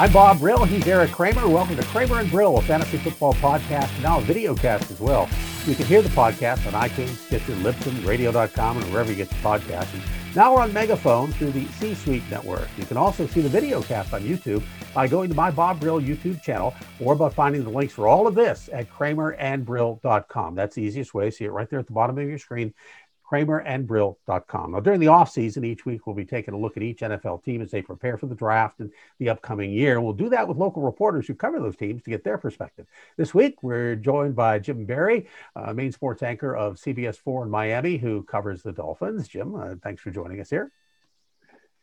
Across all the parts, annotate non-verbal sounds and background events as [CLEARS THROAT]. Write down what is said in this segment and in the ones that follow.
I'm Bob Brill. He's Eric Kramer. Welcome to Kramer and Brill, a fantasy football podcast, now a video cast as well. You can hear the podcast on iTunes, Stitcher, Libsyn, radio.com, and wherever you get the podcast. And now we're on Megaphone through the C Suite network. You can also see the video cast on YouTube by going to my Bob Brill YouTube channel or by finding the links for all of this at kramerandbrill.com. That's the easiest way. See it right there at the bottom of your screen kramerandbrill.com. Now, during the offseason, each week we'll be taking a look at each NFL team as they prepare for the draft and the upcoming year. We'll do that with local reporters who cover those teams to get their perspective. This week, we're joined by Jim Berry, uh, main sports anchor of CBS 4 in Miami, who covers the Dolphins. Jim, uh, thanks for joining us here.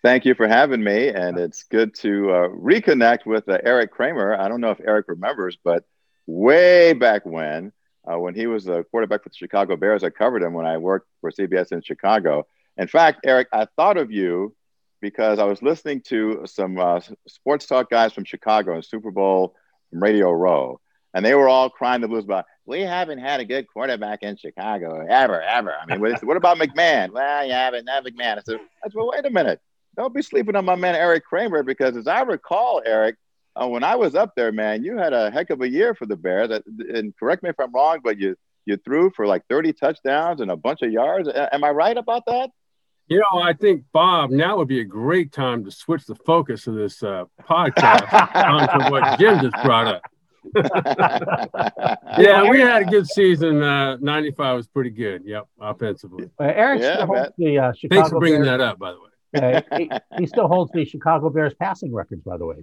Thank you for having me. And it's good to uh, reconnect with uh, Eric Kramer. I don't know if Eric remembers, but way back when, uh, when he was a quarterback for the Chicago Bears. I covered him when I worked for CBS in Chicago. In fact, Eric, I thought of you because I was listening to some uh, sports talk guys from Chicago and Super Bowl from Radio Row, and they were all crying the blues about we haven't had a good quarterback in Chicago ever, ever. I mean, what, what about McMahon? Well, you haven't had McMahon. I said, I said, well, wait a minute. Don't be sleeping on my man Eric Kramer because, as I recall, Eric, uh, when I was up there, man, you had a heck of a year for the Bears. And correct me if I'm wrong, but you you threw for like 30 touchdowns and a bunch of yards. Am I right about that? You know, I think Bob, now would be a great time to switch the focus of this uh, podcast [LAUGHS] onto what Jim just brought up. [LAUGHS] yeah, we had a good season. Uh, 95 was pretty good. Yep, offensively. Uh, Eric yeah, still holds the uh, Chicago Thanks for bringing Bears. that up, by the way. [LAUGHS] Uh, he, he, still holds the Chicago Bears passing records, by the way.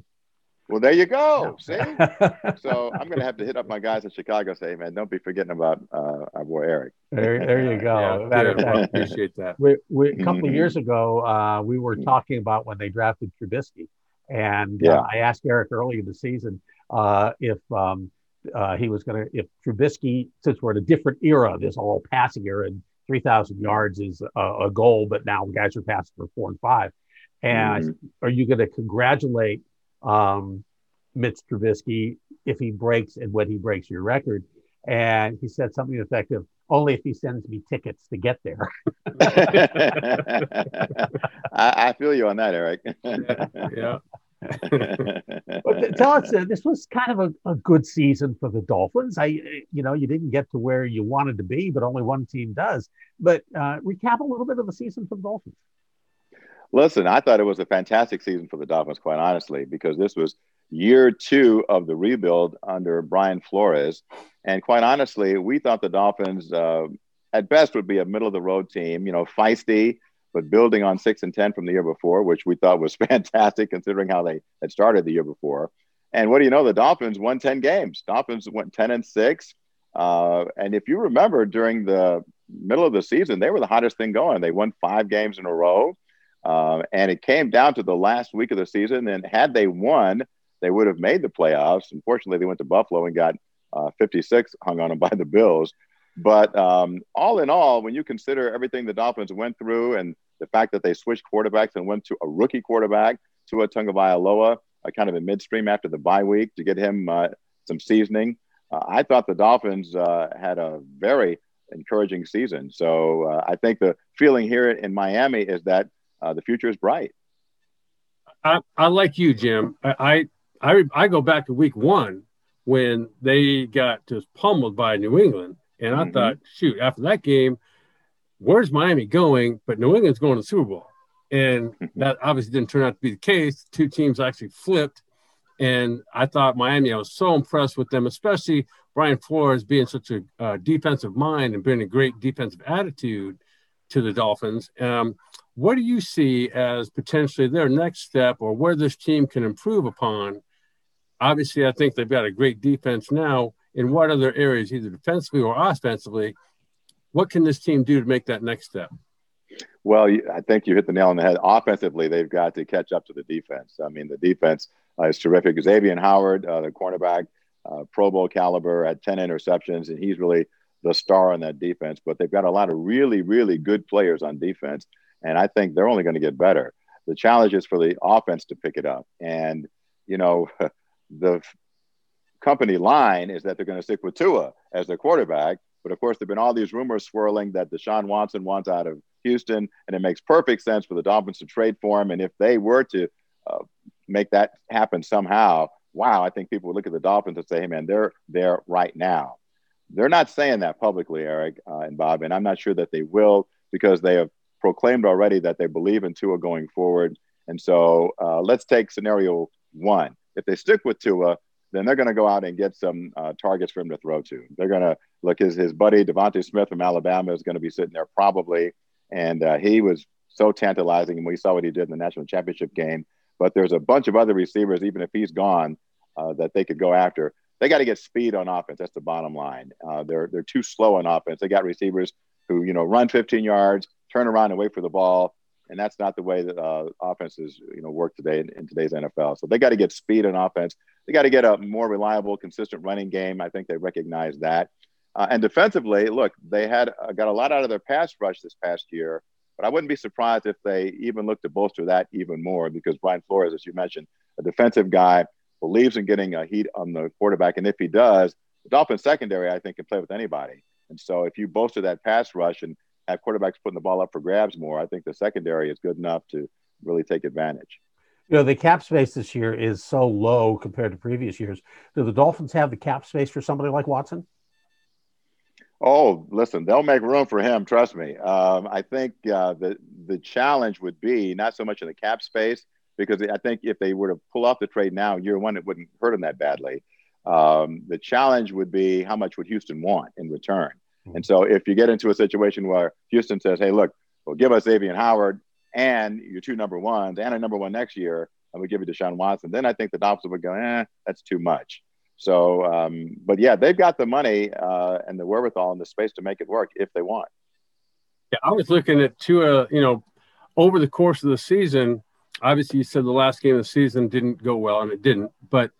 Well, there you go. See, [LAUGHS] so I'm going to have to hit up my guys in Chicago. Say, man, don't be forgetting about uh, our boy Eric. There, there you go. yeah, yeah, I appreciate that. We, we, a couple mm-hmm. [LAUGHS] of years ago, uh, we were talking about when they drafted Trubisky, and uh, yeah. uh, I asked Eric early in the season uh, if um, uh, he was going to, if Trubisky, since we're in a different era, this all passing era, and 3,000 yards is a, a, goal, but now guys are passing for four and five. And mm-hmm. are you going to congratulate? Um, Mitch Trubisky if he breaks and when he breaks your record. And he said something effective only if he sends me tickets to get there. [LAUGHS] [LAUGHS] I, I, feel you on that, Eric. [LAUGHS] yeah. but tell us, uh, this was kind of a, a, good season for the Dolphins. I, you know, you didn't get to where you wanted to be, but only one team does. But uh, recap a little bit of the season for the Dolphins. Listen, I thought it was a fantastic season for the Dolphins, quite honestly, because this was year two of the rebuild under Brian Flores. And quite honestly, we thought the Dolphins, uh, at best, would be a middle of the road team, you know, feisty, but building on six and 10 from the year before, which we thought was [LAUGHS] fantastic considering how they had started the year before. And what do you know? The Dolphins won 10 games. Dolphins went 10 and six. Uh, and if you remember during the middle of the season, they were the hottest thing going. They won five games in a row. Uh, and it came down to the last week of the season. And had they won, they would have made the playoffs. Unfortunately, they went to Buffalo and got uh, 56 hung on them by the Bills. But um, all in all, when you consider everything the Dolphins went through and the fact that they switched quarterbacks and went to a rookie quarterback, Tua Tagovailoa, uh, kind of in midstream after the bye week to get him uh, some seasoning, uh, I thought the Dolphins uh, had a very encouraging season. So uh, I think the feeling here in Miami is that the future is bright. I, I like you, Jim. I, I I go back to week one when they got just pummeled by New England, and I mm-hmm. thought, shoot, after that game, where's Miami going? But New England's going to the Super Bowl, and that obviously didn't turn out to be the case. Two teams actually flipped, and I thought Miami. I was so impressed with them, especially Brian Flores being such a uh, defensive mind and bringing a great defensive attitude to the Dolphins. Um, what do you see as potentially their next step or where this team can improve upon? Obviously, I think they've got a great defense now. In what other areas, either defensively or offensively, what can this team do to make that next step? Well, I think you hit the nail on the head. Offensively, they've got to catch up to the defense. I mean, the defense uh, is terrific. Xavier Howard, uh, the cornerback, uh, Pro Bowl caliber at 10 interceptions, and he's really the star on that defense. But they've got a lot of really, really good players on defense. And I think they're only going to get better. The challenge is for the offense to pick it up. And, you know, [LAUGHS] the company line is that they're going to stick with Tua as their quarterback. But of course, there have been all these rumors swirling that Deshaun Watson wants out of Houston, and it makes perfect sense for the Dolphins to trade for him. And if they were to uh, make that happen somehow, wow, I think people would look at the Dolphins and say, hey, man, they're there right now. They're not saying that publicly, Eric uh, and Bob, and I'm not sure that they will because they have proclaimed already that they believe in Tua going forward. And so uh, let's take scenario one. If they stick with Tua, then they're going to go out and get some uh, targets for him to throw to. They're going to look his his buddy DeVonta Smith from Alabama is going to be sitting there probably, and uh, he was so tantalizing, and we saw what he did in the national championship game. But there's a bunch of other receivers, even if he's gone, uh, that they could go after. They got to get speed on offense. That's the bottom line. Uh, they're they're too slow on offense. They got receivers who you know run 15 yards, turn around and wait for the ball, and that's not the way that uh, offenses you know work today in, in today's NFL. So they got to get speed on offense. They got to get a more reliable, consistent running game. I think they recognize that. Uh, and defensively, look, they had uh, got a lot out of their pass rush this past year, but I wouldn't be surprised if they even look to bolster that even more because Brian Flores, as you mentioned, a defensive guy, believes in getting a heat on the quarterback, and if he does, the Dolphins secondary, I think, can play with anybody. And so if you bolster that pass rush and have quarterbacks putting the ball up for grabs more, I think the secondary is good enough to really take advantage. You know, the cap space this year is so low compared to previous years. Do the Dolphins have the cap space for somebody like Watson? Oh, listen, they'll make room for him. Trust me. Um, I think uh, the the challenge would be not so much in the cap space because I think if they were to pull off the trade now, year one, it wouldn't hurt them that badly. Um, the challenge would be how much would Houston want in return. And so if you get into a situation where Houston says, "Hey, look, well, give us Xavier Howard and your two number ones and a number one next year, and we give you Deshaun Watson," then I think the Dolphins would go, "Eh, that's too much." So, um, but yeah, they've got the money uh, and the wherewithal and the space to make it work if they want. Yeah, I was looking at Tua, you know, over the course of the season. Obviously, you said the last game of the season didn't go well, and it didn't. But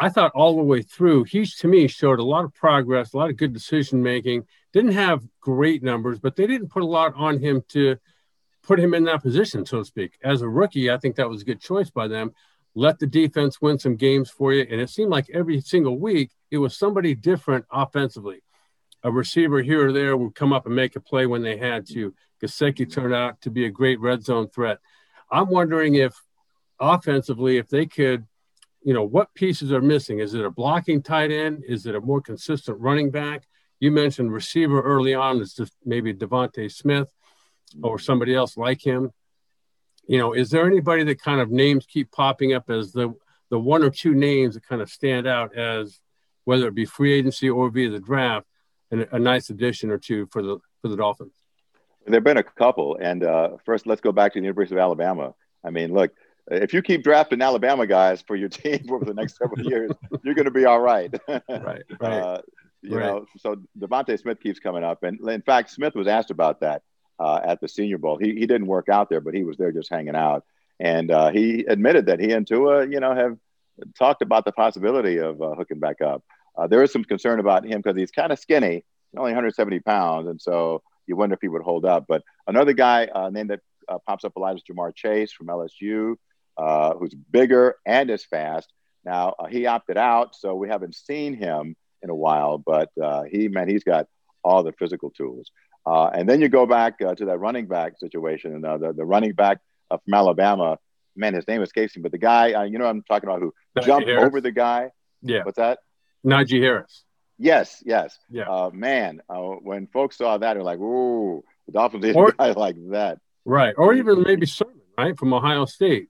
I thought all the way through, he to me showed a lot of progress, a lot of good decision making. Didn't have great numbers, but they didn't put a lot on him to put him in that position, so to speak. As a rookie, I think that was a good choice by them let the defense win some games for you. And it seemed like every single week it was somebody different offensively. A receiver here or there would come up and make a play when they had to. Gesicki turned out to be a great red zone threat. I'm wondering if offensively, if they could, you know, what pieces are missing? Is it a blocking tight end? Is it a more consistent running back? You mentioned receiver early on. It's just maybe DeVonta Smith or somebody else like him you know, is there anybody that kind of names keep popping up as the the one or two names that kind of stand out as whether it be free agency or via the draft, and a nice addition or two for the for the Dolphins? There've been a couple, and uh, first let's go back to the University of Alabama. I mean, look, if you keep drafting Alabama guys for your [LAUGHS] team over the next several years, you're going to be all right. right, [LAUGHS] right. Uh, you right. know, so DeVonta Smith keeps coming up, and in fact, Smith was asked about that uh, at the Senior Bowl. He, he didn't work out there, but he was there just hanging out. And uh, he admitted that he and Tua, you know, have talked about the possibility of uh, hooking back up. Uh, there is some concern about him because he's kind of skinny, only 170 pounds, and so you wonder if he would hold up. But another guy uh, named that uh, pops up a lot is Ja'Marr Chase from LSU, who's bigger and is fast. Now he opted out, so we haven't seen him in a while. But he man, he's got all the physical tools. Uh, and then you go back uh, to that running back situation, and uh, the, the running back uh, from Alabama, man, his name escapes me, but the guy, uh, you know, I'm talking about who Najee jumped Harris. over the guy. Yeah. What's that? Najee Harris. Yes, yes. Yeah. Uh, man, when folks saw that, they're like, "Ooh, the Dolphins need Or- a guy [LAUGHS] like that." Right. Or even maybe Sermon, right, from Ohio State.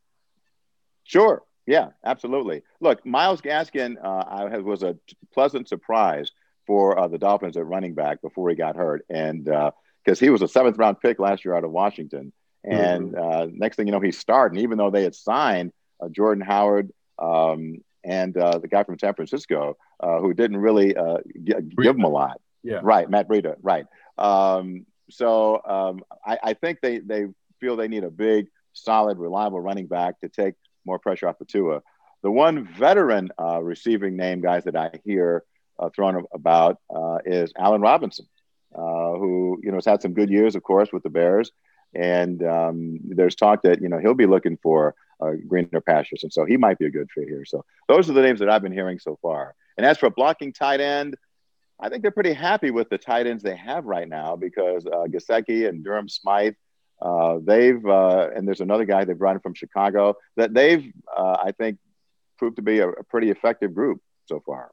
Sure. Yeah, absolutely. Look, Myles Gaskin uh, I, was a pleasant surprise for uh, the Dolphins at running back before he got hurt, and because uh, he was a seventh round pick last year out of Washington. And mm-hmm. next thing you know, he's starting, even though they had signed uh, Jordan Howard um, and uh, the guy from San Francisco who didn't really g- give him a lot. Yeah. Right, Matt Breida. Right. Um, so um, I, I think they they feel they need a big, solid, reliable running back to take more pressure off the Tua. The one veteran uh, receiving name, guys, that I hear uh, thrown about uh, is Allen Robinson, uh, who you know has had some good years, of course, with the Bears. And um, there's talk that you know he'll be looking for greener pastures, and so he might be a good fit here. So those are the names that I've been hearing so far. And as for blocking tight end, I think they're pretty happy with the tight ends they have right now because uh, Gesicki and Durham Smythe Uh, they've uh, and there's another guy they brought in from Chicago that they've uh, I think proved to be a, a, pretty effective group so far.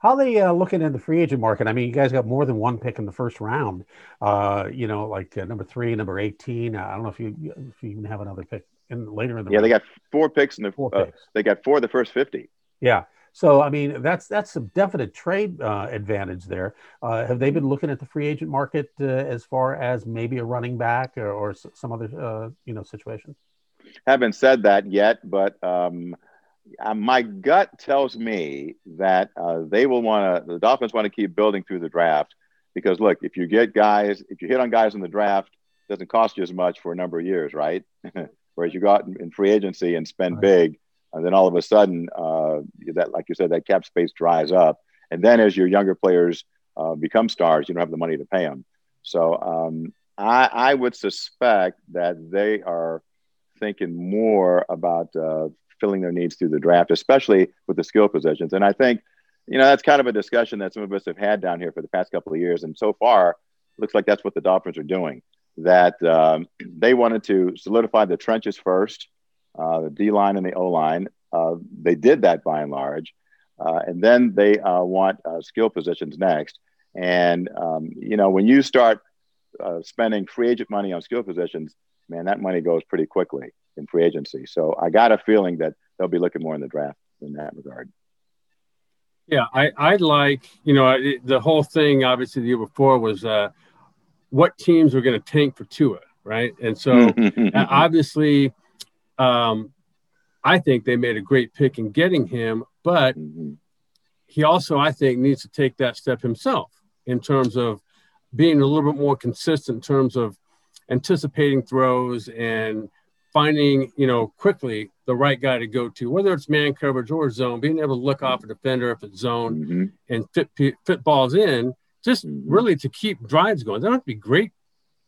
How are they uh, looking in the free agent market? I mean, you guys got more than one pick in the first round. Uh, you know, like uh, number three, number eighteen. I don't know if you if you even have another pick in later in the. Yeah, round. they got four picks in the. Four picks. They got four of the first fifty. Yeah. So I mean, that's that's some definite trade uh, advantage there. Uh, have they been looking at the free agent market uh, as far as maybe a running back or, or some other uh, you know situation? Haven't said that yet, but um, uh, my gut tells me that uh, they will want to. The Dolphins want to keep building through the draft because look, if you get guys, if you hit on guys in the draft, it doesn't cost you as much for a number of years, right? [LAUGHS] Whereas you go out in, free agency and spend right. big and then all of a sudden, uh, that like you said, that cap space dries up, and then as your younger players uh, become stars, you don't have the money to pay them. So um, I, I, would suspect that they are thinking more about uh, filling their needs through the draft, especially with the skill positions. And I think, you know, that's kind of a discussion that some of us have had down here for the past couple of years, and so far, looks like that's what the Dolphins are doing. That um, [CLEARS THROAT] they wanted to solidify the trenches first uh, the D line and the O line. Uh, they did that by and large. Uh, and then they uh, want uh, skill positions next. And, um, you know, when you start spending free agent money on skill positions, man, that money goes pretty quickly in free agency. So I got a feeling that they'll be looking more in the draft in that regard. Yeah, I, I like, you know, it, the whole thing obviously the year before was uh, what teams were going to tank for Tua, right? And so [LAUGHS] obviously um, I think they made a great pick in getting him, but mm-hmm. he also, I think, needs to take that step himself in terms of being a little bit more consistent in terms of anticipating throws and finding, you know, quickly the right guy to go to, whether it's man coverage or zone, being able to look off a defender if it's zone mm-hmm. and fit fit balls in, just mm-hmm. really to keep drives going. They don't have to be great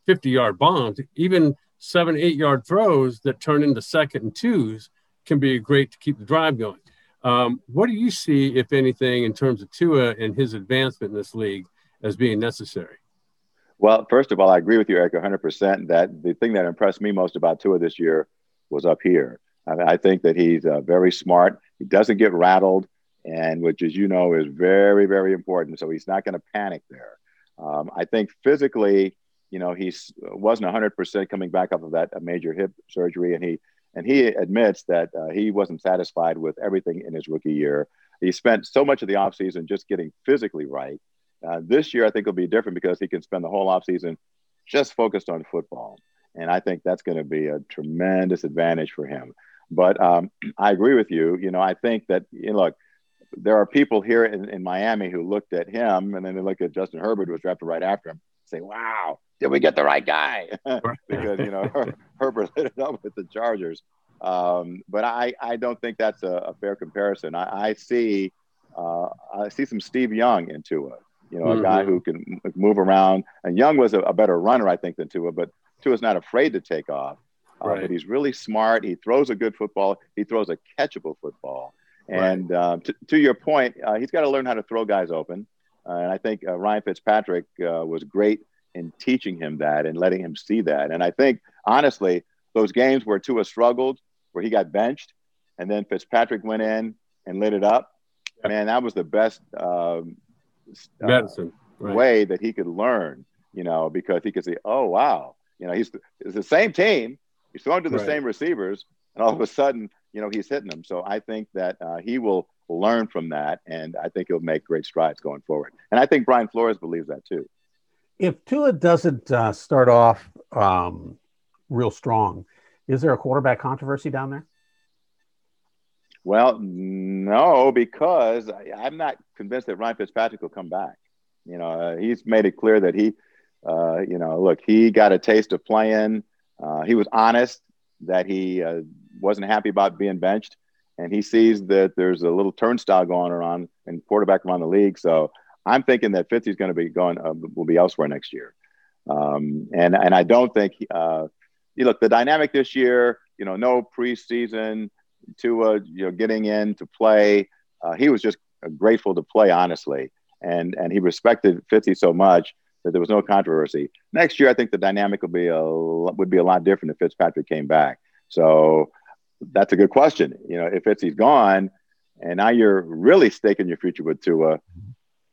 50 yard bombs. Even seven, eight yard throws that turn into second and twos can be great to keep the drive going. Um, what do you see, if anything, in terms of Tua and his advancement in this league as being necessary? Well, first of all, I agree with you, Eric, 100% that the thing that impressed me most about Tua this year was up here. I, mean, I think that he's uh, very smart. He doesn't get rattled, and which, as you know, is very, very important. So he's not going to panic there. Um, I think physically, you know, he wasn't 100% coming back off of that major hip surgery, and he and he admits that uh, he wasn't satisfied with everything in his rookie year. He spent so much of the offseason just getting physically right. Uh, this year, I think will be different because he can spend the whole offseason just focused on football, and I think that's going to be a tremendous advantage for him. But um, [CLEARS THROAT] I agree with you. You know, I think that you know, look, there are people here in, in Miami who looked at him, and then they look at Justin Herbert, who was drafted right after him, say, "Wow, did we get the right guy? [LAUGHS] because you know [LAUGHS] Herbert [LAUGHS] lit it up with the Chargers. Um, but I, I don't think that's a, a fair comparison. I, I see uh, I see some Steve Young in Tua. You know, mm-hmm. a guy who can move around. And Young was a, a, better runner, I think, than Tua. But Tua's not afraid to take off. Uh, right. But he's really smart. He throws a good football. He throws a catchable football. And right. uh, to, to, your point, uh, he's got to learn how to throw guys open. Uh, and I think uh, Ryan Fitzpatrick was great in teaching him that and letting him see that. And I think honestly, those games where Tua struggled, where he got benched, and then Fitzpatrick went in and lit it up. Yeah. Man, that was the best um, uh, medicine right. way that he could learn. You know, because he could say, "Oh wow, you know, he's it's the same team. He's throwing to the right. same receivers, and all of a sudden, you know, he's hitting them." So I think that uh, he will learn from that, and I think he'll make great strides going forward. And I think Brian Flores believes that too if Tua doesn't uh, start off um, real strong, is there a quarterback controversy down there? Well, no, because I, am not convinced that Ryan Fitzpatrick will come back. You know, uh, he's made it clear that he, uh, you know, look, he got a taste of playing. Uh, he was honest that he uh, wasn't happy about being benched, and he sees that there's a little turnstile going around and quarterback around the league. So I'm thinking that Fitzy's going to be going uh, will be elsewhere next year, um, and and I don't think uh, you look the dynamic this year. You know, no preseason to uh, you know getting in to play. Uh, he was just grateful to play honestly, and and he respected Fitzy so much that there was no controversy. Next year, I think the dynamic will be a would be a lot different if Fitzpatrick came back. So that's a good question. You know, if Fitzy's gone, and now you're really staking your future with Tua,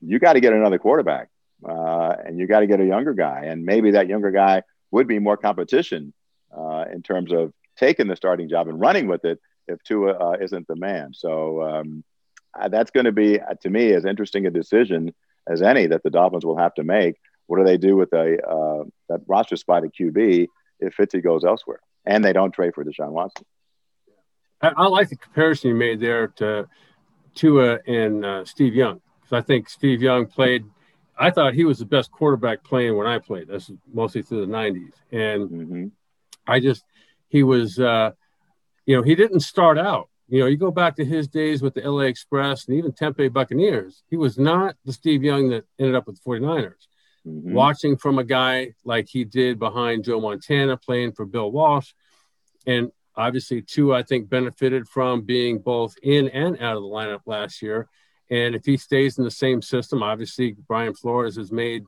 you got to get another quarterback, uh, and you got to get a younger guy, and maybe that younger guy would be more competition uh, in terms of taking the starting job and running with it if Tua uh, isn't the man. So um, uh, that's going to be, uh, to me, as interesting a decision as any that the Dolphins will have to make. What do they do with a uh, that roster spot at QB if Fitzy goes elsewhere and they don't trade for Deshaun Watson? I, I like the comparison you made there to Tua and uh, Steve Young because I think Steve Young played. I thought he was the best quarterback playing when I played. That's mostly through the '90s, and mm-hmm. I just he was, uh, you know, he didn't start out. You know, you go back to his days with the LA Express and even Tampa Buccaneers. He was not the Steve Young that ended up with the 49ers. Mm-hmm. Watching from a guy like he did behind Joe Montana, playing for Bill Walsh, and obviously, Tua, I think, benefited from being both in and out of the lineup last year. And if he stays in the same system, obviously, Brian Flores has made,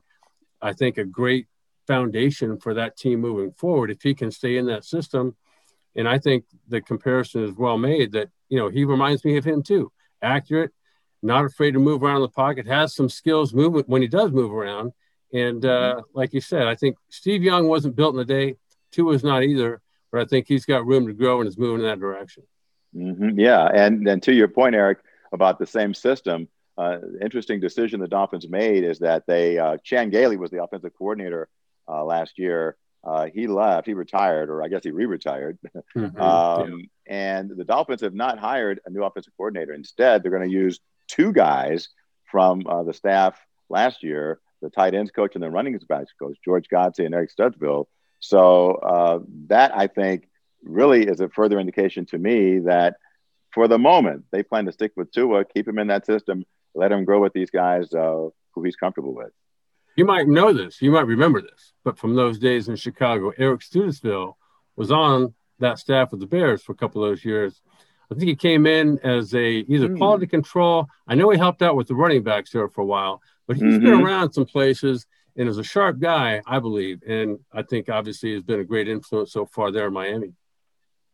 I think, a great foundation for that team moving forward. If he can stay in that system, and I think the comparison is well made that, you know, he reminds me of him too. Accurate, not afraid to move around the pocket, has some skills movement when he does move around. And uh, mm-hmm. like you said, I think Steve Young wasn't built in a day. Tua is not either but I think he's got room to grow and is moving in that direction. Mm-hmm. Yeah, and and to your point, Eric, about the same system. Uh, interesting decision the Dolphins made is that they uh, Chan Gailey was the offensive coordinator uh, last year. Uh, he left, he retired, or I guess he re-retired. [LAUGHS] Mm-hmm. um, yeah. And the Dolphins have not hired a new offensive coordinator. Instead, they're going to use two guys from uh, the staff last year, the tight ends coach and the running backs coach, George Godsey and Eric Studesville, so uh, that I think really is a further indication to me that for the moment they plan to stick with Tua, keep him in that system, let him grow with these guys uh, who he's comfortable with. You might know this, you might remember this, but from those days in Chicago, Eric Studesville was on that staff with the Bears for a couple of those years. I think he came in as a either mm. quality control. I know he helped out with the running backs there for a while, but he's mm-hmm. been around some places and is a sharp guy, I believe. And I think obviously has been a great influence so far there in Miami.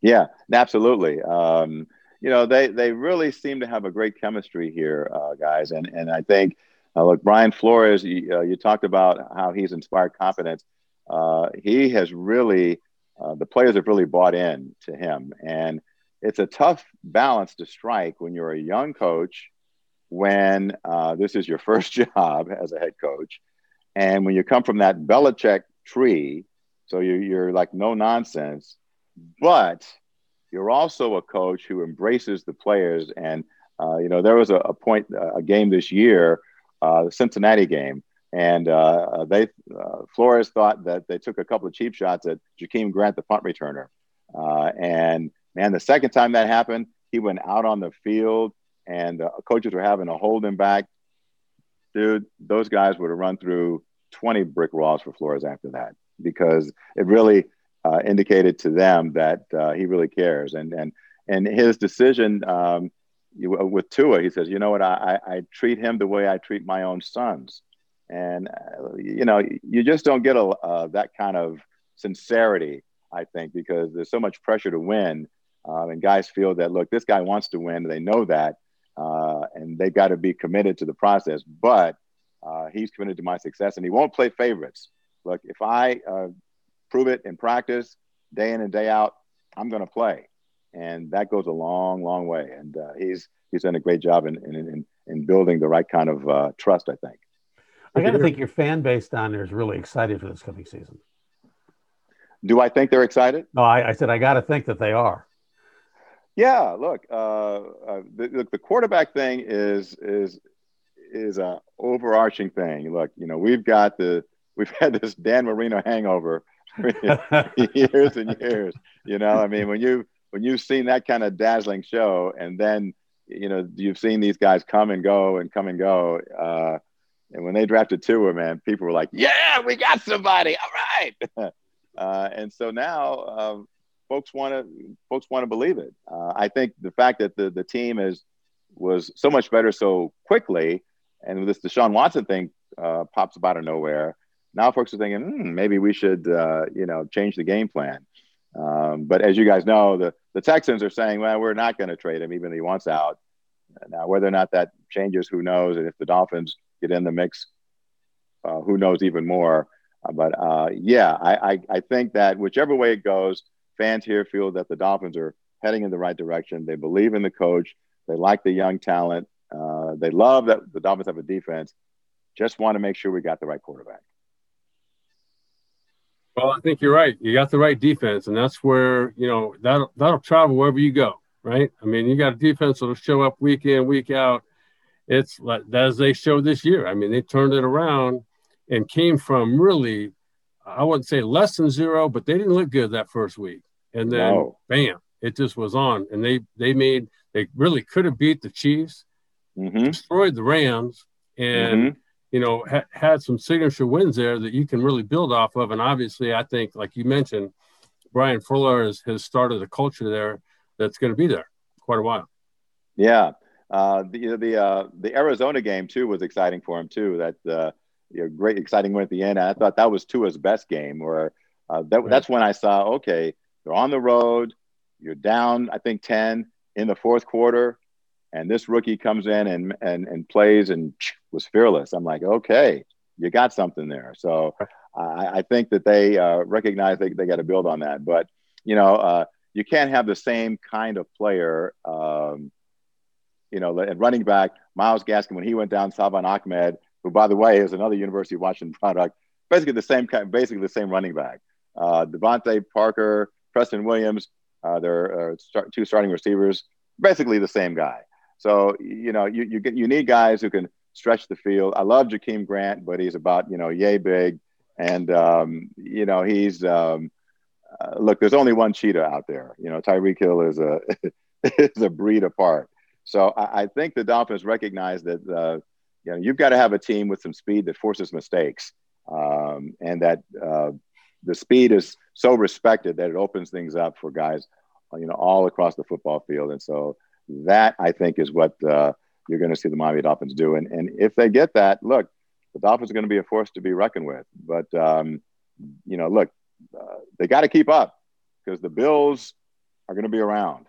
Yeah, absolutely. Um, you know, they they really seem to have a great chemistry here, uh, guys. And and I think, uh, look, Brian Flores, you, uh, you, talked about how he's inspired confidence. Uh, he has really, uh, the players have really bought in to him, and it's a tough balance to strike when you're a young coach, when uh, this is your [LAUGHS] first job as a head coach, and when you come from that Belichick tree, so you're, you're like no nonsense, but you're also a coach who embraces the players. And, uh, you know, there was a, a point, a game this year, uh, the Cincinnati game, and uh, they uh, Flores thought that they took a couple of cheap shots at Jakeem Grant, the punt returner. Uh, and man, the second time that happened, he went out on the field, and uh, coaches were having to hold him back. Dude, those guys would have run through 20 brick walls for Flores after that because it really uh, indicated to them that uh, he really cares. And and and his decision um, with Tua, he says, you know what, I, I, treat him the way I treat my own sons. And uh, you know, you just don't get a uh, that kind of sincerity, I think, because there's so much pressure to win, um, and guys feel that look, this guy wants to win. They know that, uh, and they got to be committed to the process. But uh, he's committed to my success, and he won't play favorites. Look, if I uh, prove it in practice, day in and day out, I'm going to play, and that goes a long, long way. And uh, he's he's done a great job in in, in, in building the right kind of uh, trust. I think. I got to think your fan base down there is really excited for this coming season. Do I think they're excited? No, I, I said I got to think that they are. Yeah, look, uh, uh, the, the quarterback thing is is is a overarching thing. Look, you know, we've got the we've had this Dan Marino hangover [LAUGHS] years and years. You know, I mean, when you when you've seen that kind of dazzling show, and then you know you've seen these guys come and go and come and go. Uh, and when they drafted Tua, man, people were like, "Yeah, we got somebody. All right." [LAUGHS] uh, and so now, uh, folks want to folks want to believe it. Uh, I think the fact that the the team is was so much better so quickly and this Deshaun Watson thing uh, pops up out of nowhere. now folks are thinking hmm, maybe we should uh, you know change the game plan. Um, but as you guys know, the the Texans are saying, well, we're not going to trade him even if he wants out. Now, whether or not that changes, who knows? And if the Dolphins get in the mix, uh, who knows even more? Uh, but uh, yeah, I, I, I think that whichever way it goes, fans here feel that the Dolphins are heading in the right direction. They believe in the coach. They like the young talent. Uh, they love that the Dolphins have a defense. Just want to make sure we got the right quarterback. Well, I think you're right. You got the right defense, and that's where you know that'll that'll travel wherever you go, right? I mean, you got a defense that'll show up week in, week out. It's like as they showed this year. I mean, they turned it around and came from really, I wouldn't say less than zero, but they didn't look good that first week, and then no. bam, it just was on, and they they made they really could have beat the Chiefs, mm-hmm. destroyed the Rams, and. Mm-hmm you know, ha- had some signature wins there that you can really build off of. And obviously, I think, like you mentioned, Brian Fuller has, has started a culture there that's going to be there quite a while. Yeah. Uh, the the uh, the Arizona game too was exciting for him too. That uh, you know, great exciting win at the end. I thought that was Tua's best game. or uh, that, right. that's when I saw okay, they're on the road. You're down, I think ten in the fourth quarter and this rookie comes in and and and plays and was fearless. I'm like, okay, you got something there. So I, I think that they uh, recognize they, they got to build on that. But you know, uh, you can't have the same kind of player. Um, you know, and running back Myles Gaskin when he went down, Salvon Ahmed, who by the way is another University of Washington product, basically the same kind, basically the same running back. Uh, DeVante Parker, Preston Williams, uh, they're uh, start, two starting receivers, basically the same guy. So you know, you you get you need guys who can stretch the field. I love Jakeem Grant, but he's about you know yay big, and um, you know he's um, uh, look. There's only one cheetah out there. You know, Tyreek Hill is a [LAUGHS] is a breed apart. So I, I think the Dolphins recognize that uh, you know you've got to have a team with some speed that forces mistakes, um, and that uh, the speed is so respected that it opens things up for guys, you know, all across the football field. And so that I think is what uh, you're going to see the Miami Dolphins do. And, and if they get that, look, the Dolphins are going to be a force to be reckoned with. But, um, you know, look, uh, they got to keep up because the Bills are going to be around.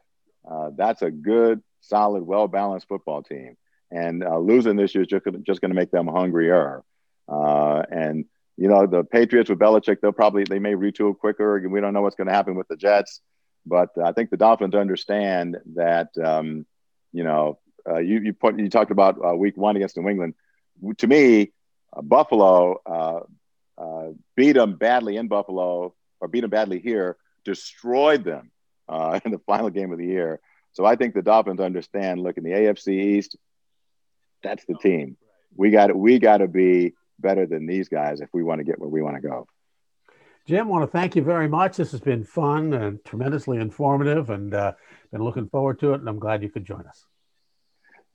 Uh, that's a good, solid, well balanced football team. And uh, losing this year is just, just going to make them hungrier. Uh, and, you know, the Patriots with Belichick, they'll probably, they may retool quicker. And we don't know what's going to happen with the Jets. But I think the Dolphins understand that, um, you know, uh, you, you, put, you talked about uh, week one against New England. To me, uh, Buffalo uh, uh, beat them badly in Buffalo or beat them badly here, destroyed them uh, [LAUGHS] in the final game of the year. So I think the Dolphins understand. Look in the AFC East, that's the team. We got we got to be better than these guys if we want to get where we want to go. Jim, I want to thank you very much. This has been fun and tremendously informative, and uh, been looking forward to it. And I'm glad you could join us.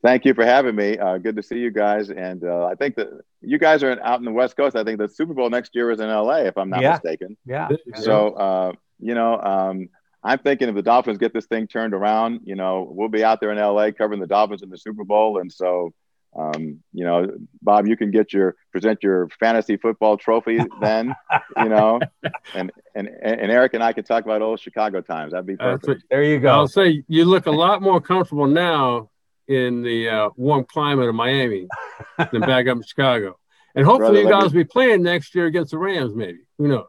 Thank you for having me. Uh, good to see you guys. And uh, I think that you guys are out in the West Coast. I think the Super Bowl next year is in LA, if I'm not yeah. mistaken. Yeah. So, uh, you know, um, I'm thinking if the Dolphins get this thing turned around, you know, we'll be out there in LA covering the Dolphins in the Super Bowl. And so, um, you know, Bob, you can get your present your fantasy football trophy [LAUGHS] then, you know, and, and and Eric and I can talk about old Chicago times. That'd be perfect. there you go. I'll say you look a lot more comfortable now in the uh, warm climate of Miami [LAUGHS] than back up in Chicago. And hopefully, Brother, you guys me... will be playing next year against the Rams. Maybe who knows?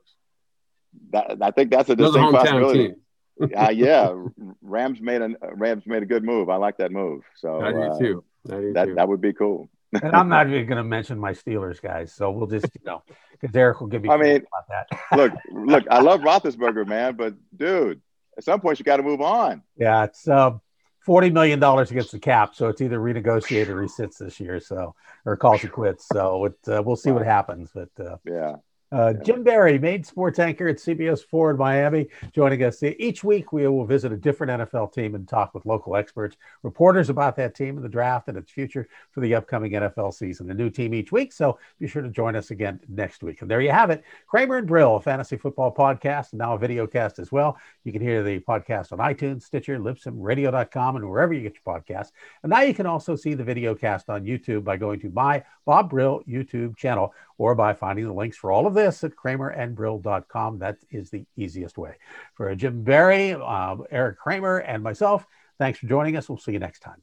That, I think that's a distinct possibility. Team. uh, yeah, [LAUGHS] Rams made a Rams made a good move. I like that move. So I do uh, too that that would be cool. and I'm not [LAUGHS] even going to mention my Steelers guys, so we'll just you know because Eric will give me. I mean, about that. [LAUGHS] look, [LAUGHS] look, I love Roethlisberger, man, but dude, at some point you got to move on. Yeah, it's uh, forty million dollars against the cap, so it's either renegotiated or he sits this year, so or calls it quits. So it, uh, we'll see what happens, but uh, yeah. Uh, Jim Berry, main sports anchor at CBS 4 in Miami, joining us. Each week, we will visit a different NFL team and talk with local experts, reporters about that team and the draft and its future for the upcoming NFL season. A new team each week, so be sure to join us again next week. And there you have it Kramer and Brill, a fantasy football podcast, and now a video cast as well. You can hear the podcast on iTunes, Stitcher, Libsyn, radio.com, and wherever you get your podcasts. And now you can also see the video cast on YouTube by going to my Bob Brill YouTube channel or by finding the links for all of this at kramerandbrill.com. That is the easiest way. For Jim Berry, uh, Eric Kramer, and myself, thanks for joining us. We'll see you next time.